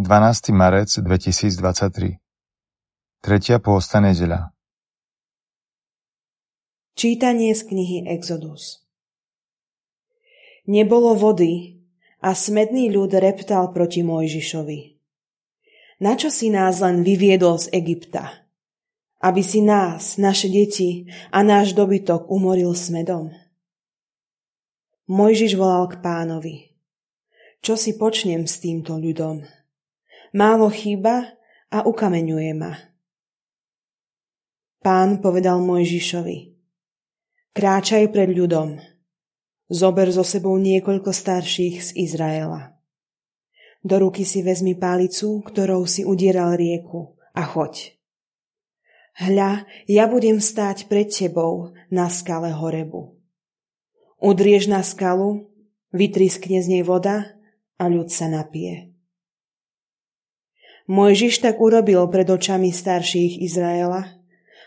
12. marec 2023 Tretia pôsta nedeľa Čítanie z knihy Exodus Nebolo vody a smedný ľud reptal proti Mojžišovi. Načo si nás len vyviedol z Egypta? Aby si nás, naše deti a náš dobytok umoril smedom? Mojžiš volal k pánovi. Čo si počnem s týmto ľudom? Málo chýba a ukameňuje ma. Pán povedal Mojžišovi, kráčaj pred ľudom, zober so sebou niekoľko starších z Izraela. Do ruky si vezmi pálicu, ktorou si udieral rieku a choď. Hľa, ja budem stáť pred tebou na skale Horebu. Udriež na skalu, vytriskne z nej voda a ľud sa napije. Mojžiš tak urobil pred očami starších Izraela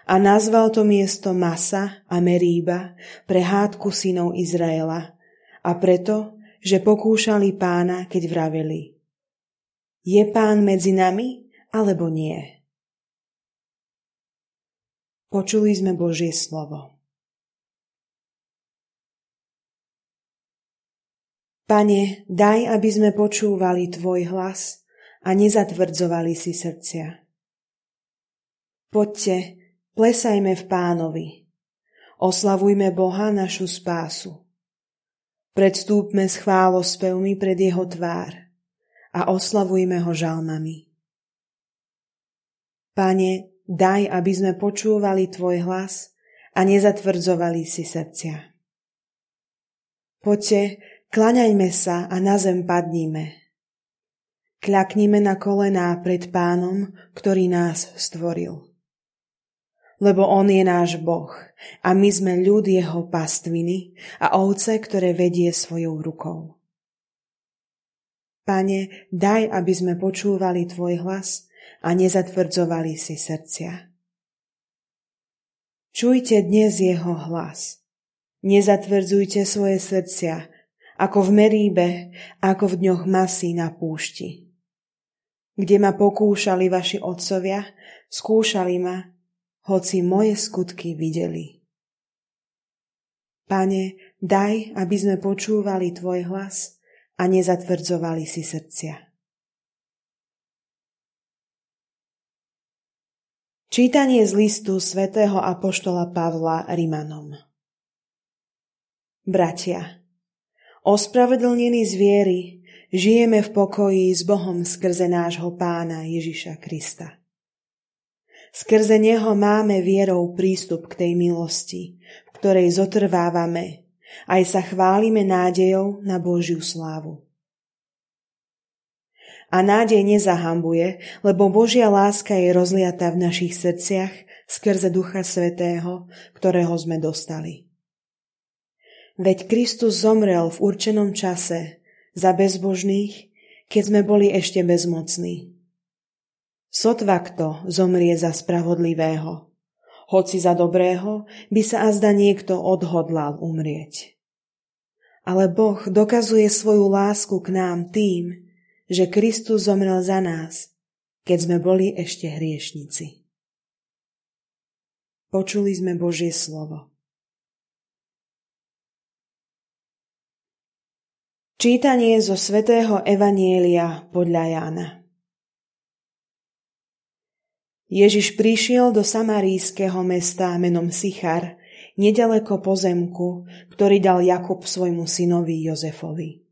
a nazval to miesto Masa a Meríba pre hádku synov Izraela a preto, že pokúšali pána, keď vraveli. Je pán medzi nami, alebo nie? Počuli sme Božie slovo. Pane, daj, aby sme počúvali Tvoj hlas – a nezatvrdzovali si srdcia. Poďte, plesajme v pánovi. Oslavujme Boha našu spásu. Predstúpme s chválospevmi pred jeho tvár a oslavujme ho žalmami. Pane, daj, aby sme počúvali Tvoj hlas a nezatvrdzovali si srdcia. Poďte, klaňajme sa a na zem padníme Kľaknime na kolená pred pánom, ktorý nás stvoril. Lebo on je náš Boh a my sme ľud jeho pastviny a ovce, ktoré vedie svojou rukou. Pane, daj, aby sme počúvali Tvoj hlas a nezatvrdzovali si srdcia. Čujte dnes jeho hlas. Nezatvrdzujte svoje srdcia, ako v Meríbe, ako v dňoch masy na púšti kde ma pokúšali vaši otcovia, skúšali ma, hoci moje skutky videli. Pane, daj, aby sme počúvali Tvoj hlas a nezatvrdzovali si srdcia. Čítanie z listu svätého Apoštola Pavla Rimanom Bratia, ospravedlnení z viery, žijeme v pokoji s Bohom skrze nášho pána Ježiša Krista. Skrze Neho máme vierou prístup k tej milosti, v ktorej zotrvávame, aj sa chválime nádejou na Božiu slávu. A nádej nezahambuje, lebo Božia láska je rozliatá v našich srdciach skrze Ducha Svetého, ktorého sme dostali. Veď Kristus zomrel v určenom čase za bezbožných, keď sme boli ešte bezmocní. Sotva kto zomrie za spravodlivého, hoci za dobrého by sa azda niekto odhodlal umrieť. Ale Boh dokazuje svoju lásku k nám tým, že Kristus zomrel za nás, keď sme boli ešte hriešnici. Počuli sme Božie slovo. Čítanie zo svätého Evanielia podľa Jána Ježiš prišiel do samarijského mesta menom Sichar, nedaleko pozemku, ktorý dal Jakub svojmu synovi Jozefovi.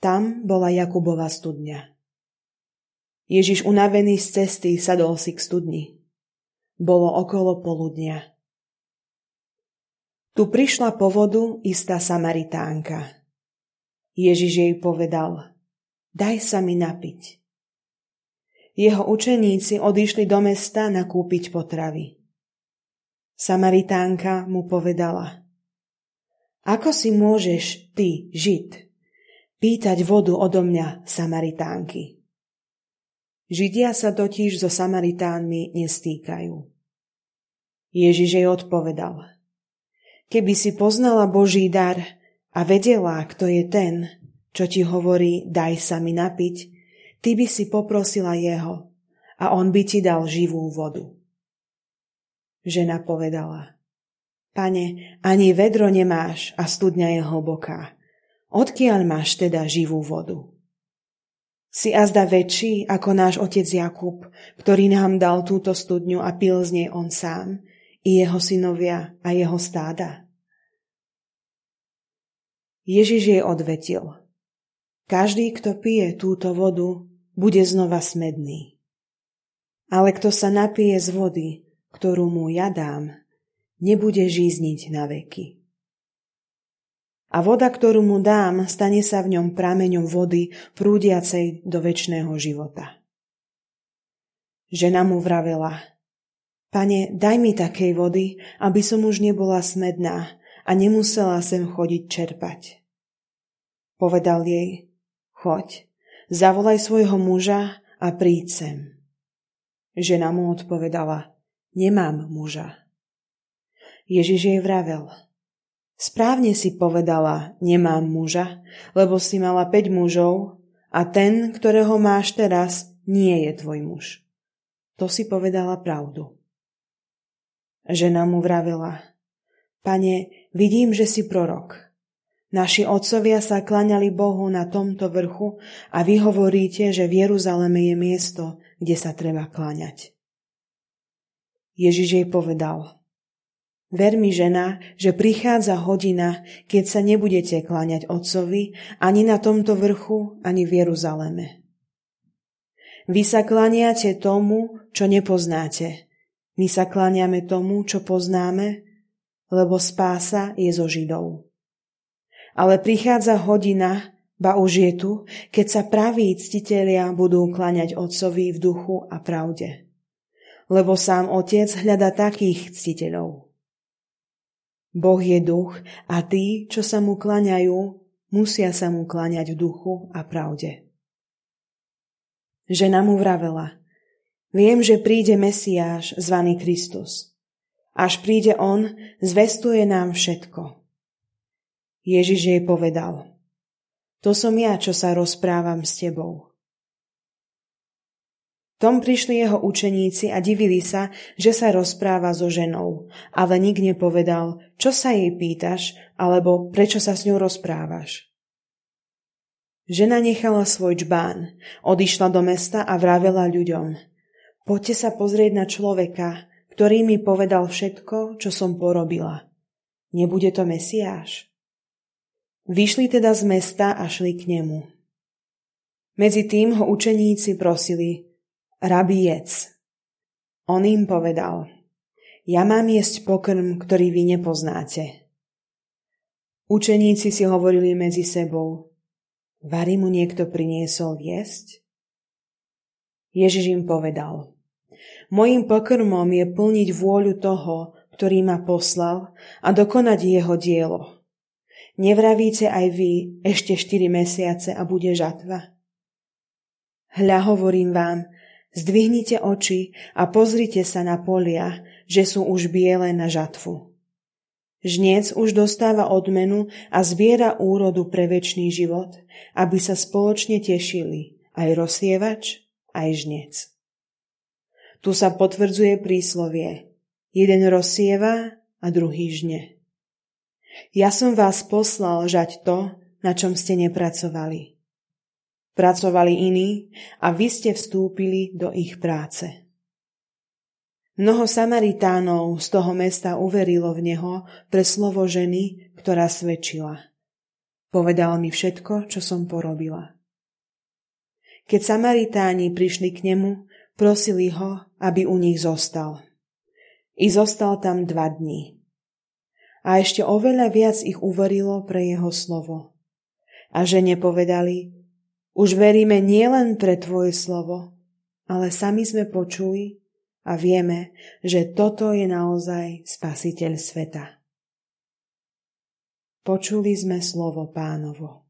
Tam bola Jakubova studňa. Ježiš unavený z cesty sadol si k studni. Bolo okolo poludnia. Tu prišla po vodu istá Samaritánka – Ježiš jej povedal, daj sa mi napiť. Jeho učeníci odišli do mesta nakúpiť potravy. Samaritánka mu povedala, ako si môžeš ty, Žid, pýtať vodu odo mňa, Samaritánky? Židia sa totiž so Samaritánmi nestýkajú. Ježiš jej odpovedal, keby si poznala Boží dar a vedela, kto je ten, čo ti hovorí daj sa mi napiť, ty by si poprosila jeho a on by ti dal živú vodu. Žena povedala, Pane, ani vedro nemáš a studňa je hlboká. Odkiaľ máš teda živú vodu? Si azda väčší ako náš otec Jakub, ktorý nám dal túto studňu a pil z nej on sám, i jeho synovia a jeho stáda. Ježiš jej odvetil. Každý, kto pije túto vodu, bude znova smedný. Ale kto sa napije z vody, ktorú mu ja dám, nebude žízniť na veky. A voda, ktorú mu dám, stane sa v ňom prameňom vody prúdiacej do väčšného života. Žena mu vravela, Pane, daj mi takej vody, aby som už nebola smedná a nemusela sem chodiť čerpať. Povedal jej, choď, zavolaj svojho muža a príď sem. Žena mu odpovedala, nemám muža. Ježiš jej vravel, správne si povedala, nemám muža, lebo si mala 5 mužov a ten, ktorého máš teraz, nie je tvoj muž. To si povedala pravdu. Žena mu vravela, Pane, vidím, že si prorok. Naši otcovia sa klaňali Bohu na tomto vrchu a vy hovoríte, že v Jeruzaleme je miesto, kde sa treba kláňať. Ježiš jej povedal, Ver mi, žena, že prichádza hodina, keď sa nebudete kláňať otcovi ani na tomto vrchu, ani v Jeruzaleme. Vy sa kláňate tomu, čo nepoznáte. My sa kláňame tomu, čo poznáme, lebo spása je zo Židov. Ale prichádza hodina, ba už je tu, keď sa praví ctitelia budú klaňať Otcovi v duchu a pravde. Lebo sám Otec hľada takých ctiteľov. Boh je duch a tí, čo sa mu klaňajú, musia sa mu klaňať v duchu a pravde. Žena mu vravela, viem, že príde Mesiáš, zvaný Kristus. Až príde on, zvestuje nám všetko. Ježiš jej povedal, to som ja, čo sa rozprávam s tebou. Tom prišli jeho učeníci a divili sa, že sa rozpráva so ženou, ale nik nepovedal, čo sa jej pýtaš, alebo prečo sa s ňou rozprávaš. Žena nechala svoj čbán, odišla do mesta a vravela ľuďom. Poďte sa pozrieť na človeka, ktorý mi povedal všetko, čo som porobila. Nebude to Mesiáš? Vyšli teda z mesta a šli k nemu. Medzi tým ho učeníci prosili, rabi jedz. On im povedal, ja mám jesť pokrm, ktorý vy nepoznáte. Učeníci si hovorili medzi sebou, Vary mu niekto priniesol jesť? Ježiš im povedal, Mojím pokrmom je plniť vôľu toho, ktorý ma poslal a dokonať jeho dielo. Nevravíte aj vy ešte štyri mesiace a bude žatva? Hľa hovorím vám, zdvihnite oči a pozrite sa na polia, že sú už biele na žatvu. Žniec už dostáva odmenu a zbiera úrodu pre väčší život, aby sa spoločne tešili aj rozsievač, aj žniec. Tu sa potvrdzuje príslovie. Jeden rozsieva a druhý žne. Ja som vás poslal žať to, na čom ste nepracovali. Pracovali iní a vy ste vstúpili do ich práce. Mnoho Samaritánov z toho mesta uverilo v neho pre slovo ženy, ktorá svedčila. Povedal mi všetko, čo som porobila. Keď Samaritáni prišli k nemu, prosili ho, aby u nich zostal. I zostal tam dva dní. A ešte oveľa viac ich uverilo pre jeho slovo. A že nepovedali, už veríme nielen pre tvoje slovo, ale sami sme počuli a vieme, že toto je naozaj spasiteľ sveta. Počuli sme slovo pánovo.